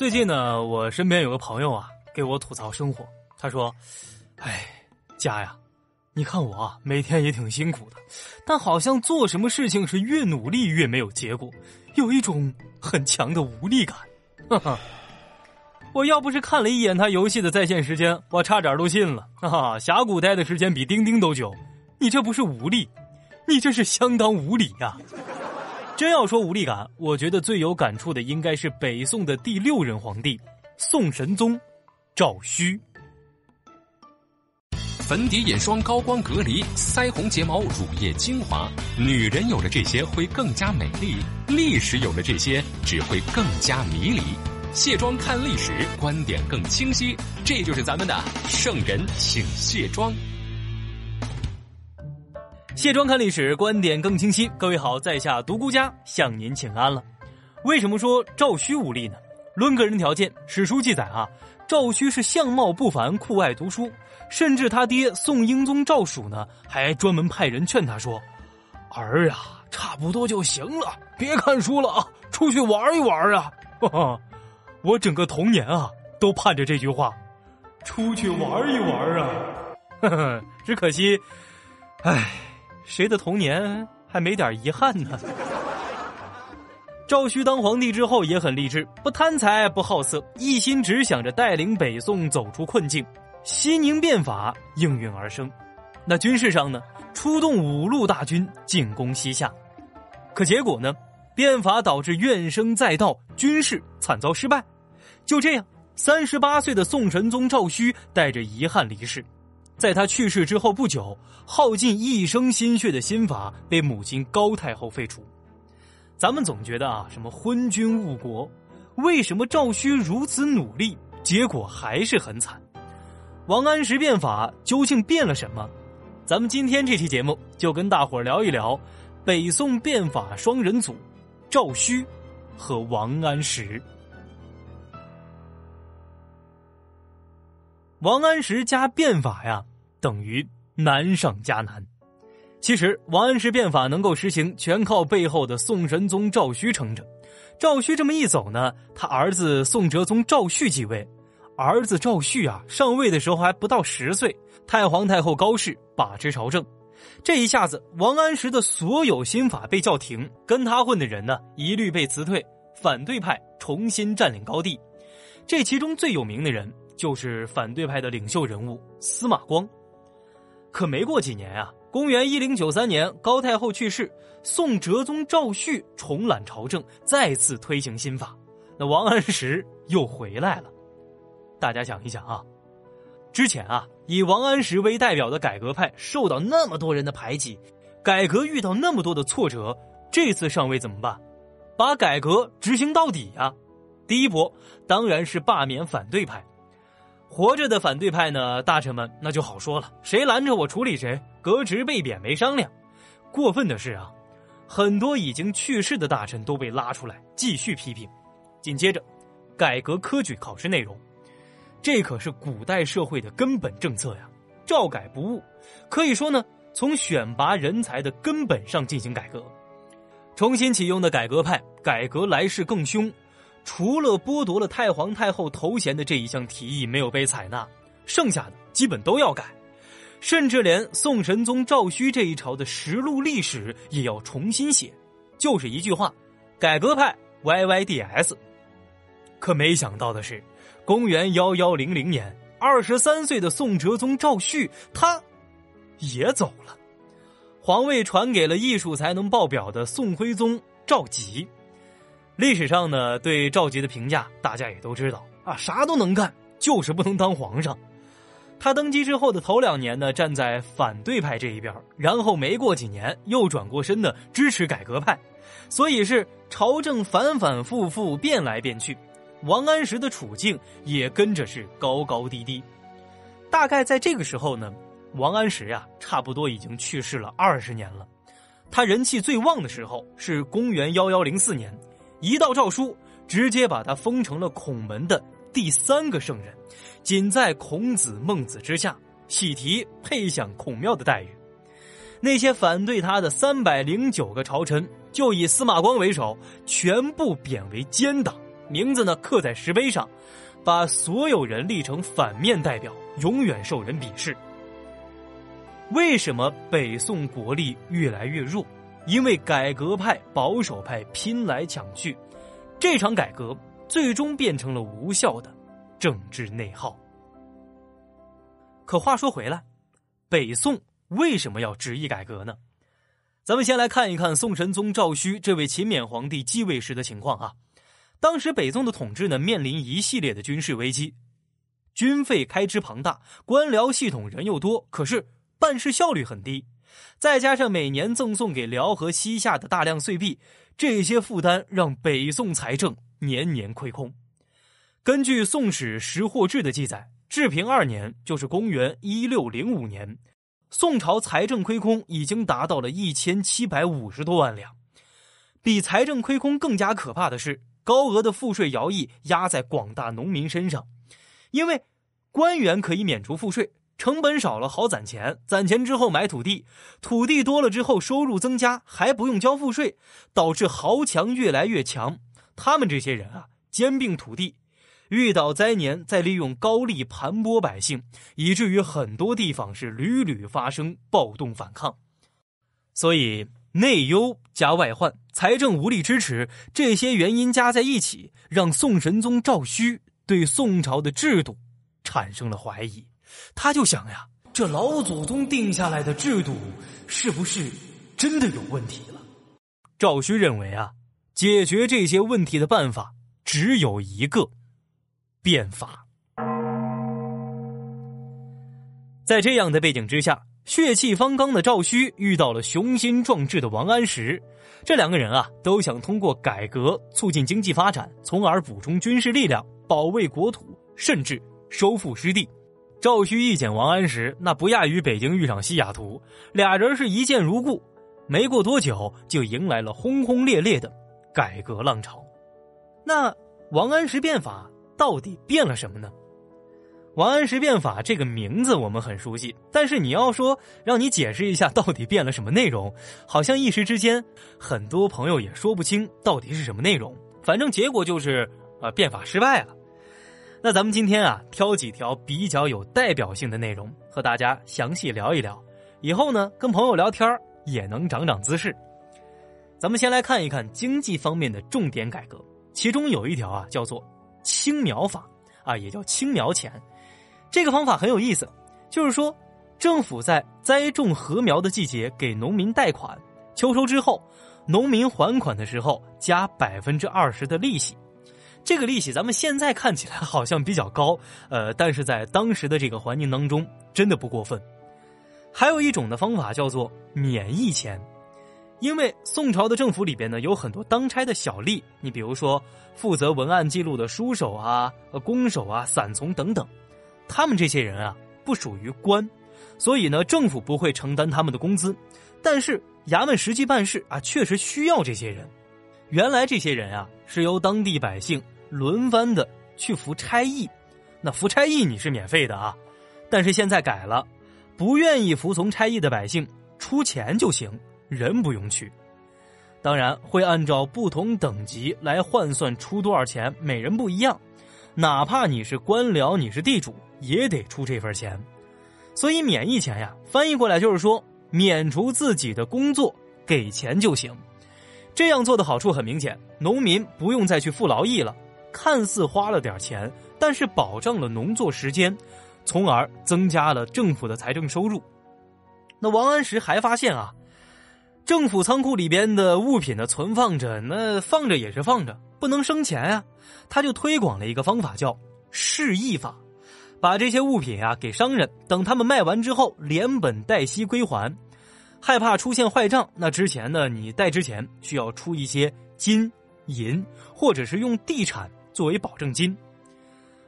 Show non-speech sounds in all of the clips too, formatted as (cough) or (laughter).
最近呢，我身边有个朋友啊，给我吐槽生活。他说：“哎，家呀，你看我，每天也挺辛苦的，但好像做什么事情是越努力越没有结果，有一种很强的无力感。”哈哈，我要不是看了一眼他游戏的在线时间，我差点都信了。哈哈，峡谷待的时间比钉钉都久，你这不是无力，你这是相当无理呀！真要说无力感，我觉得最有感触的应该是北宋的第六任皇帝宋神宗赵顼。粉底、眼霜、高光、隔离、腮红、睫毛、乳液、精华，女人有了这些会更加美丽；历史有了这些只会更加迷离。卸妆看历史，观点更清晰，这就是咱们的圣人请卸妆。卸妆看历史，观点更清晰。各位好，在下独孤家向您请安了。为什么说赵顼无力呢？论个人条件，史书记载啊。赵顼是相貌不凡，酷爱读书，甚至他爹宋英宗赵曙呢，还专门派人劝他说：“儿呀，差不多就行了，别看书了啊，出去玩一玩啊！” (laughs) 我整个童年啊，都盼着这句话，出去玩一玩啊！呵呵，只可惜，唉，谁的童年还没点遗憾呢？赵顼当皇帝之后也很励志，不贪财不好色，一心只想着带领北宋走出困境。西宁变法应运而生。那军事上呢，出动五路大军进攻西夏，可结果呢，变法导致怨声载道，军事惨遭失败。就这样，三十八岁的宋神宗赵顼带着遗憾离世。在他去世之后不久，耗尽一生心血的新法被母亲高太后废除。咱们总觉得啊，什么昏君误国，为什么赵顼如此努力，结果还是很惨？王安石变法究竟变了什么？咱们今天这期节目就跟大伙聊一聊北宋变法双人组赵顼和王安石。王安石加变法呀，等于难上加难。其实，王安石变法能够实行，全靠背后的宋神宗赵顼撑着。赵顼这么一走呢，他儿子宋哲宗赵煦继位。儿子赵煦啊，上位的时候还不到十岁。太皇太后高氏把持朝政，这一下子，王安石的所有新法被叫停，跟他混的人呢，一律被辞退，反对派重新占领高地。这其中最有名的人，就是反对派的领袖人物司马光。可没过几年啊。公元一零九三年，高太后去世，宋哲宗赵煦重揽朝政，再次推行新法，那王安石又回来了。大家想一想啊，之前啊，以王安石为代表的改革派受到那么多人的排挤，改革遇到那么多的挫折，这次上位怎么办？把改革执行到底呀！第一波当然是罢免反对派。活着的反对派呢，大臣们那就好说了，谁拦着我处理谁，革职被贬没商量。过分的是啊，很多已经去世的大臣都被拉出来继续批评。紧接着，改革科举考试内容，这可是古代社会的根本政策呀，照改不误。可以说呢，从选拔人才的根本上进行改革。重新启用的改革派，改革来势更凶。除了剥夺了太皇太后头衔的这一项提议没有被采纳，剩下的基本都要改，甚至连宋神宗赵顼这一朝的实录历史也要重新写，就是一句话：改革派 YYDS。可没想到的是，公元幺幺零零年，二十三岁的宋哲宗赵煦他也走了，皇位传给了艺术才能爆表的宋徽宗赵佶。历史上呢，对赵佶的评价大家也都知道啊，啥都能干，就是不能当皇上。他登基之后的头两年呢，站在反对派这一边，然后没过几年又转过身的支持改革派，所以是朝政反反复复变来变去。王安石的处境也跟着是高高低低。大概在这个时候呢，王安石呀，差不多已经去世了二十年了。他人气最旺的时候是公元幺幺零四年。一道诏书，直接把他封成了孔门的第三个圣人，仅在孔子、孟子之下，喜提配享孔庙的待遇。那些反对他的三百零九个朝臣，就以司马光为首，全部贬为奸党，名字呢刻在石碑上，把所有人立成反面代表，永远受人鄙视。为什么北宋国力越来越弱？因为改革派、保守派拼来抢去，这场改革最终变成了无效的政治内耗。可话说回来，北宋为什么要执意改革呢？咱们先来看一看宋神宗赵顼这位勤勉皇帝继位时的情况啊。当时北宋的统治呢，面临一系列的军事危机，军费开支庞大，官僚系统人又多，可是办事效率很低。再加上每年赠送给辽和西夏的大量岁币，这些负担让北宋财政年年亏空。根据《宋史·识货志》的记载，治平二年，就是公元一六零五年，宋朝财政亏空已经达到了一千七百五十多万两。比财政亏空更加可怕的是，高额的赋税徭役压在广大农民身上，因为官员可以免除赋税。成本少了，好攒钱。攒钱之后买土地，土地多了之后收入增加，还不用交赋税，导致豪强越来越强。他们这些人啊，兼并土地，遇到灾年再利用高利盘剥百姓，以至于很多地方是屡屡发生暴动反抗。所以内忧加外患，财政无力支持，这些原因加在一起，让宋神宗赵顼对宋朝的制度产生了怀疑。他就想呀，这老祖宗定下来的制度是不是真的有问题了？赵顼认为啊，解决这些问题的办法只有一个变法。在这样的背景之下，血气方刚的赵顼遇到了雄心壮志的王安石，这两个人啊，都想通过改革促进经济发展，从而补充军事力量，保卫国土，甚至收复失地。赵顼一见王安石，那不亚于北京遇上西雅图，俩人是一见如故。没过多久，就迎来了轰轰烈烈的改革浪潮。那王安石变法到底变了什么呢？王安石变法这个名字我们很熟悉，但是你要说让你解释一下到底变了什么内容，好像一时之间很多朋友也说不清到底是什么内容。反正结果就是，呃，变法失败了。那咱们今天啊，挑几条比较有代表性的内容和大家详细聊一聊，以后呢跟朋友聊天也能长长姿势。咱们先来看一看经济方面的重点改革，其中有一条啊叫做青苗法啊，也叫青苗钱。这个方法很有意思，就是说政府在栽种禾苗的季节给农民贷款，秋收之后，农民还款的时候加百分之二十的利息。这个利息咱们现在看起来好像比较高，呃，但是在当时的这个环境当中，真的不过分。还有一种的方法叫做免役钱，因为宋朝的政府里边呢有很多当差的小吏，你比如说负责文案记录的书手啊、工手啊、散从等等，他们这些人啊不属于官，所以呢政府不会承担他们的工资，但是衙门实际办事啊确实需要这些人。原来这些人啊是由当地百姓轮番的去服差役，那服差役你是免费的啊，但是现在改了，不愿意服从差役的百姓出钱就行，人不用去。当然会按照不同等级来换算出多少钱，每人不一样，哪怕你是官僚，你是地主也得出这份钱。所以免役钱呀，翻译过来就是说免除自己的工作，给钱就行。这样做的好处很明显，农民不用再去付劳役了，看似花了点钱，但是保障了农作时间，从而增加了政府的财政收入。那王安石还发现啊，政府仓库里边的物品呢存放着，那放着也是放着，不能生钱啊，他就推广了一个方法，叫市易法，把这些物品啊给商人，等他们卖完之后，连本带息归还。害怕出现坏账，那之前呢？你贷之前需要出一些金银，或者是用地产作为保证金。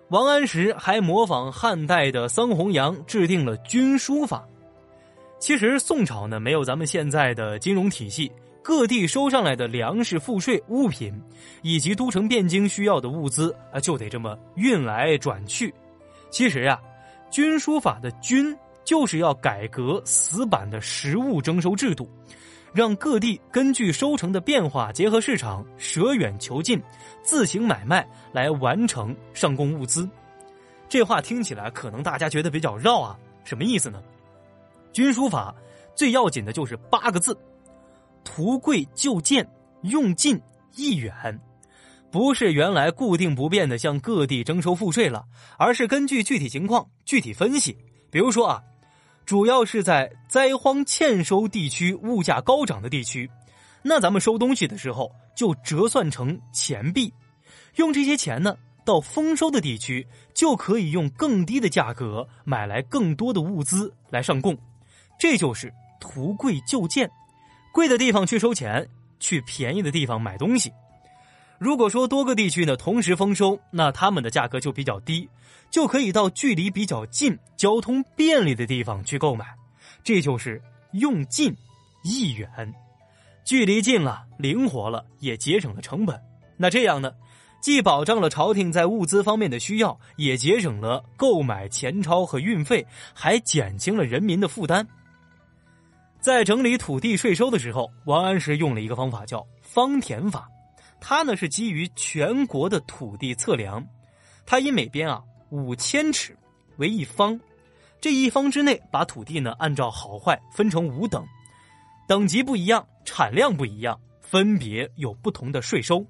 王安石还模仿汉代的桑弘羊制定了军书法。其实宋朝呢没有咱们现在的金融体系，各地收上来的粮食、赋税、物品，以及都城汴京需要的物资啊，就得这么运来转去。其实呀，军书法的军。就是要改革死板的实物征收制度，让各地根据收成的变化，结合市场，舍远求近，自行买卖来完成上供物资。这话听起来可能大家觉得比较绕啊，什么意思呢？军书法最要紧的就是八个字：图贵就贱，用近易远。不是原来固定不变的向各地征收赋税了，而是根据具体情况具体分析。比如说啊，主要是在灾荒欠收地区、物价高涨的地区，那咱们收东西的时候就折算成钱币，用这些钱呢，到丰收的地区就可以用更低的价格买来更多的物资来上供。这就是图贵就贱，贵的地方去收钱，去便宜的地方买东西。如果说多个地区呢同时丰收，那他们的价格就比较低，就可以到距离比较近、交通便利的地方去购买，这就是用近易远，距离近了，灵活了，也节省了成本。那这样呢，既保障了朝廷在物资方面的需要，也节省了购买钱钞和运费，还减轻了人民的负担。在整理土地税收的时候，王安石用了一个方法，叫方田法。它呢是基于全国的土地测量，它以每边啊五千尺为一方，这一方之内把土地呢按照好坏分成五等，等级不一样，产量不一样，分别有不同的税收，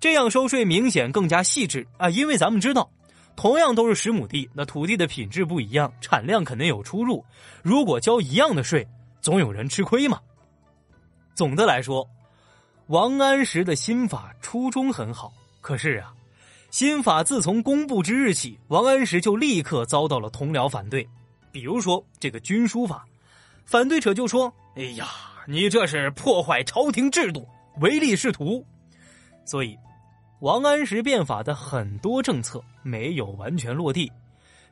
这样收税明显更加细致啊！因为咱们知道，同样都是十亩地，那土地的品质不一样，产量肯定有出入。如果交一样的税，总有人吃亏嘛。总的来说。王安石的新法初衷很好，可是啊，新法自从公布之日起，王安石就立刻遭到了同僚反对。比如说这个军书法，反对者就说：“哎呀，你这是破坏朝廷制度，唯利是图。”所以，王安石变法的很多政策没有完全落地。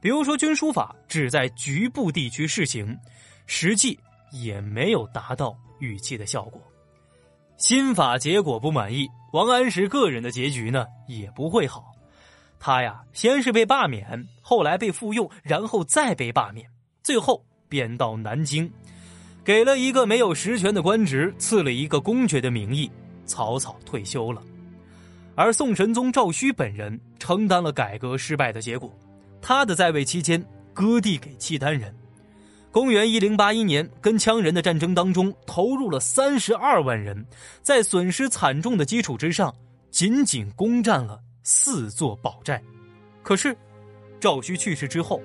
比如说军书法只在局部地区试行，实际也没有达到预期的效果。新法结果不满意，王安石个人的结局呢也不会好。他呀，先是被罢免，后来被复用，然后再被罢免，最后贬到南京，给了一个没有实权的官职，赐了一个公爵的名义，草草退休了。而宋神宗赵顼本人承担了改革失败的结果，他的在位期间割地给契丹人。公元一零八一年，跟羌人的战争当中，投入了三十二万人，在损失惨重的基础之上，仅仅攻占了四座堡寨。可是，赵顼去世之后，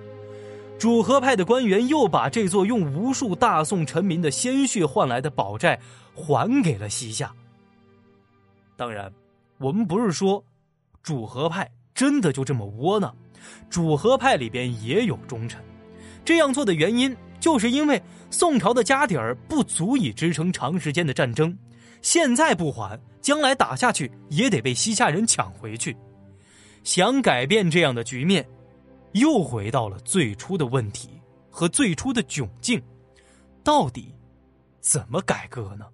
主和派的官员又把这座用无数大宋臣民的鲜血换来的堡寨还给了西夏。当然，我们不是说主和派真的就这么窝囊，主和派里边也有忠臣。这样做的原因。就是因为宋朝的家底儿不足以支撑长时间的战争，现在不还，将来打下去也得被西夏人抢回去。想改变这样的局面，又回到了最初的问题和最初的窘境，到底怎么改革呢？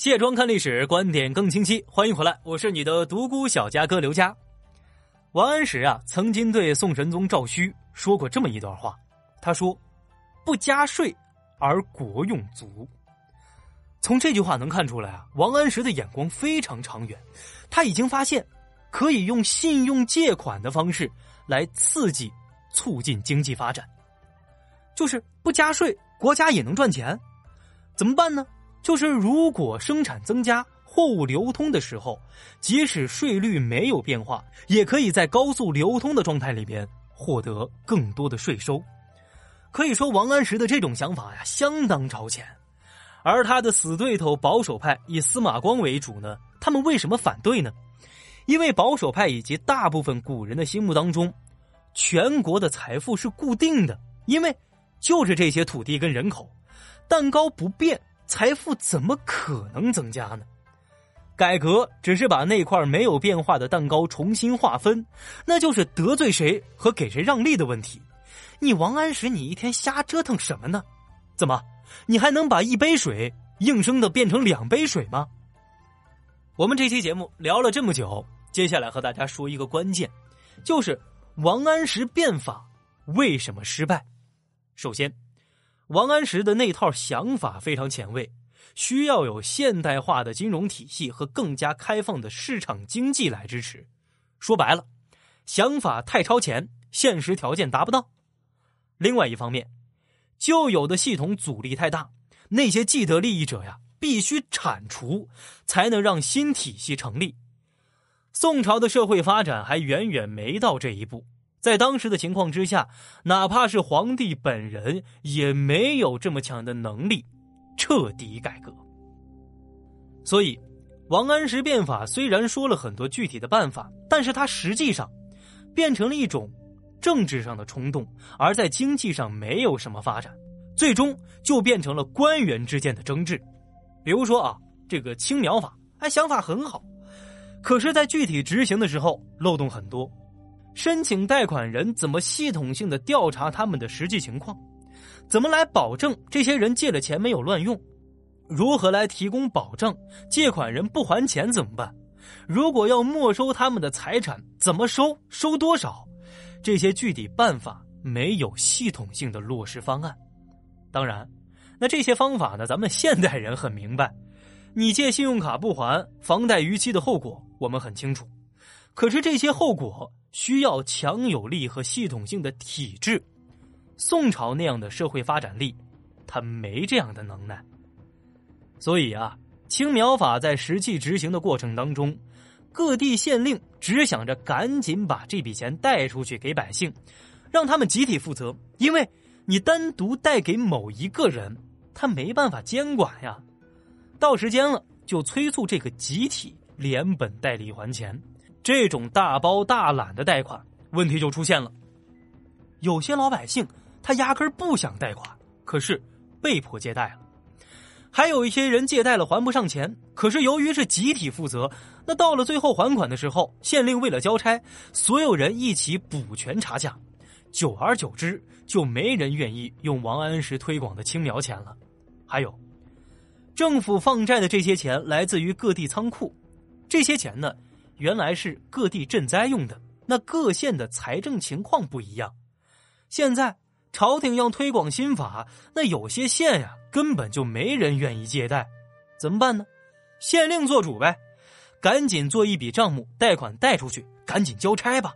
卸妆看历史，观点更清晰。欢迎回来，我是你的独孤小家哥刘佳。王安石啊，曾经对宋神宗赵顼说过这么一段话。他说：“不加税而国用足。”从这句话能看出来啊，王安石的眼光非常长远。他已经发现，可以用信用借款的方式来刺激、促进经济发展。就是不加税，国家也能赚钱。怎么办呢？就是如果生产增加，货物流通的时候，即使税率没有变化，也可以在高速流通的状态里边获得更多的税收。可以说，王安石的这种想法呀，相当超前。而他的死对头保守派以司马光为主呢，他们为什么反对呢？因为保守派以及大部分古人的心目当中，全国的财富是固定的，因为就是这些土地跟人口，蛋糕不变。财富怎么可能增加呢？改革只是把那块没有变化的蛋糕重新划分，那就是得罪谁和给谁让利的问题。你王安石，你一天瞎折腾什么呢？怎么，你还能把一杯水硬生的变成两杯水吗？我们这期节目聊了这么久，接下来和大家说一个关键，就是王安石变法为什么失败？首先，王安石的那套想法非常前卫，需要有现代化的金融体系和更加开放的市场经济来支持。说白了，想法太超前，现实条件达不到。另外一方面，旧有的系统阻力太大，那些既得利益者呀，必须铲除，才能让新体系成立。宋朝的社会发展还远远没到这一步，在当时的情况之下，哪怕是皇帝本人也没有这么强的能力彻底改革。所以，王安石变法虽然说了很多具体的办法，但是他实际上变成了一种政治上的冲动，而在经济上没有什么发展，最终就变成了官员之间的争执。比如说啊，这个青苗法，哎，想法很好。可是，在具体执行的时候，漏洞很多。申请贷款人怎么系统性的调查他们的实际情况？怎么来保证这些人借了钱没有乱用？如何来提供保障？借款人不还钱怎么办？如果要没收他们的财产，怎么收？收多少？这些具体办法没有系统性的落实方案。当然，那这些方法呢？咱们现代人很明白。你借信用卡不还，房贷逾期的后果我们很清楚。可是这些后果需要强有力和系统性的体制。宋朝那样的社会发展力，他没这样的能耐。所以啊，青苗法在实际执行的过程当中，各地县令只想着赶紧把这笔钱贷出去给百姓，让他们集体负责。因为你单独贷给某一个人，他没办法监管呀。到时间了，就催促这个集体连本带利还钱。这种大包大揽的贷款，问题就出现了。有些老百姓他压根不想贷款，可是被迫借贷了；还有一些人借贷了还不上钱，可是由于是集体负责，那到了最后还款的时候，县令为了交差，所有人一起补全差价。久而久之，就没人愿意用王安石推广的青苗钱了。还有。政府放债的这些钱来自于各地仓库，这些钱呢，原来是各地赈灾用的。那各县的财政情况不一样，现在朝廷要推广新法，那有些县呀根本就没人愿意借贷，怎么办呢？县令做主呗，赶紧做一笔账目，贷款贷出去，赶紧交差吧。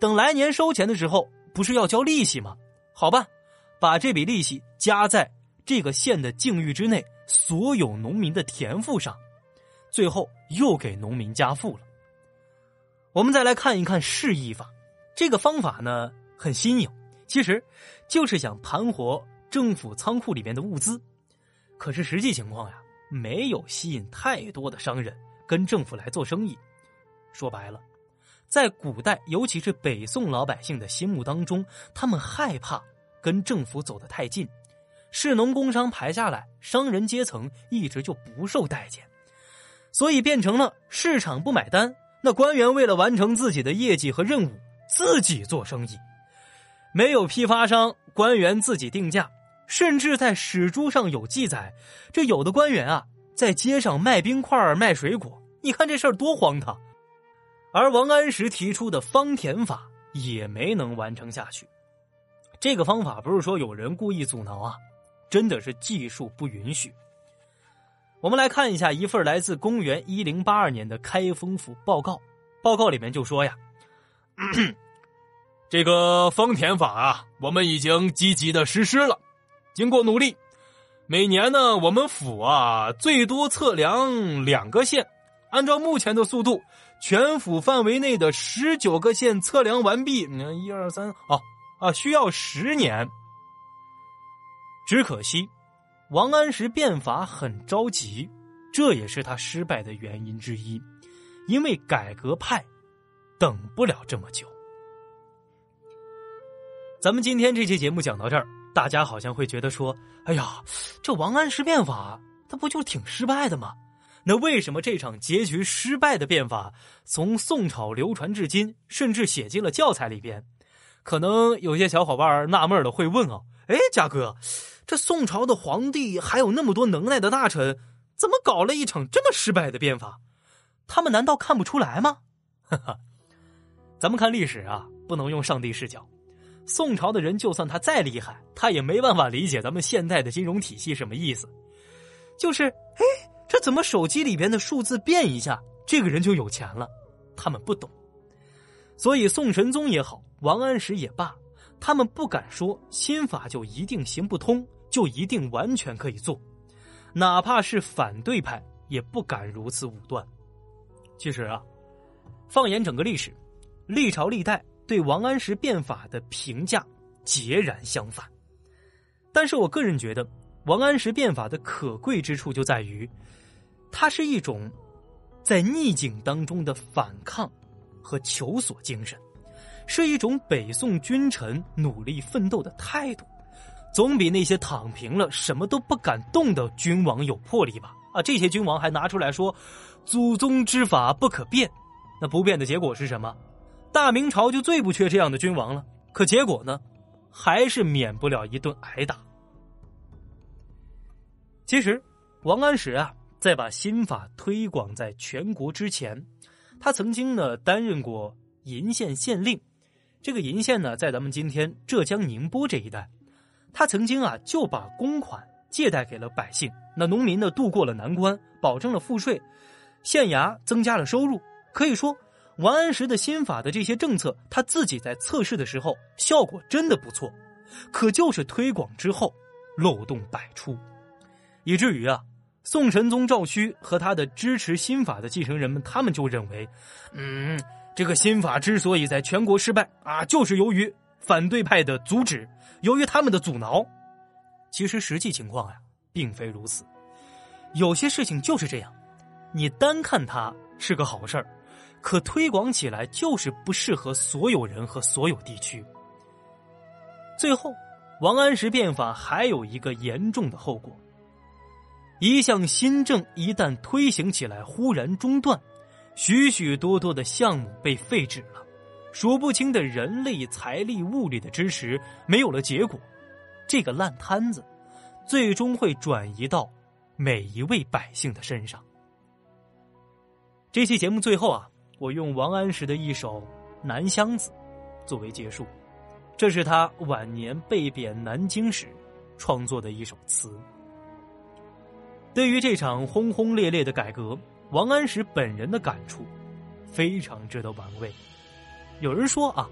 等来年收钱的时候，不是要交利息吗？好吧，把这笔利息加在这个县的境域之内。所有农民的田赋上，最后又给农民加赋了。我们再来看一看示意法，这个方法呢很新颖，其实就是想盘活政府仓库里面的物资。可是实际情况呀，没有吸引太多的商人跟政府来做生意。说白了，在古代，尤其是北宋老百姓的心目当中，他们害怕跟政府走得太近。士农工商排下来，商人阶层一直就不受待见，所以变成了市场不买单。那官员为了完成自己的业绩和任务，自己做生意，没有批发商，官员自己定价，甚至在史书上有记载，这有的官员啊，在街上卖冰块、卖水果。你看这事儿多荒唐！而王安石提出的方田法也没能完成下去。这个方法不是说有人故意阻挠啊。真的是技术不允许。我们来看一下一份来自公元一零八二年的开封府报告，报告里面就说呀，(clears throat) 这个方田法啊，我们已经积极的实施了。经过努力，每年呢，我们府啊最多测量两个县，按照目前的速度，全府范围内的十九个县测量完毕。你看，一二三，哦啊，需要十年。只可惜，王安石变法很着急，这也是他失败的原因之一。因为改革派等不了这么久。咱们今天这期节目讲到这儿，大家好像会觉得说：“哎呀，这王安石变法，他不就挺失败的吗？那为什么这场结局失败的变法，从宋朝流传至今，甚至写进了教材里边？可能有些小伙伴纳闷的会问啊：“哎，嘉哥。”这宋朝的皇帝还有那么多能耐的大臣，怎么搞了一场这么失败的变法？他们难道看不出来吗？(laughs) 哈哈，咱们看历史啊，不能用上帝视角。宋朝的人就算他再厉害，他也没办法理解咱们现在的金融体系什么意思。就是，哎，这怎么手机里边的数字变一下，这个人就有钱了？他们不懂。所以宋神宗也好，王安石也罢，他们不敢说新法就一定行不通，就一定完全可以做。哪怕是反对派，也不敢如此武断。其实啊，放眼整个历史，历朝历代。对王安石变法的评价截然相反，但是我个人觉得，王安石变法的可贵之处就在于，它是一种在逆境当中的反抗和求索精神，是一种北宋君臣努力奋斗的态度，总比那些躺平了什么都不敢动的君王有魄力吧？啊，这些君王还拿出来说，祖宗之法不可变，那不变的结果是什么？大明朝就最不缺这样的君王了，可结果呢，还是免不了一顿挨打。其实，王安石啊，在把新法推广在全国之前，他曾经呢担任过鄞县县令。这个鄞县呢，在咱们今天浙江宁波这一带，他曾经啊就把公款借贷给了百姓，那农民呢渡过了难关，保证了赋税，县衙增加了收入，可以说。王安石的新法的这些政策，他自己在测试的时候效果真的不错，可就是推广之后漏洞百出，以至于啊，宋神宗赵顼和他的支持新法的继承人们，他们就认为，嗯，这个新法之所以在全国失败啊，就是由于反对派的阻止，由于他们的阻挠。其实实际情况呀，并非如此，有些事情就是这样，你单看它是个好事儿。可推广起来就是不适合所有人和所有地区。最后，王安石变法还有一个严重的后果：一项新政一旦推行起来，忽然中断，许许多多的项目被废止了，数不清的人力、财力、物力的支持没有了结果，这个烂摊子，最终会转移到每一位百姓的身上。这期节目最后啊。我用王安石的一首《南乡子》作为结束，这是他晚年被贬南京时创作的一首词。对于这场轰轰烈烈的改革，王安石本人的感触非常值得玩味。有人说啊，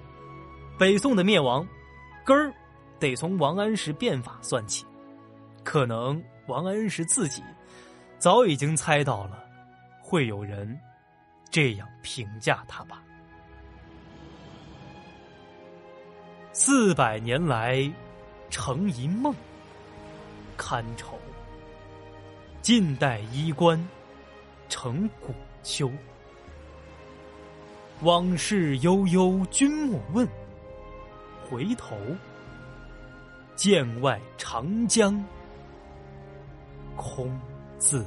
北宋的灭亡根儿得从王安石变法算起，可能王安石自己早已经猜到了会有人。这样评价他吧。四百年来，成一梦，堪愁。近代衣冠，成古丘。往事悠悠，君莫问。回头，剑外长江，空自。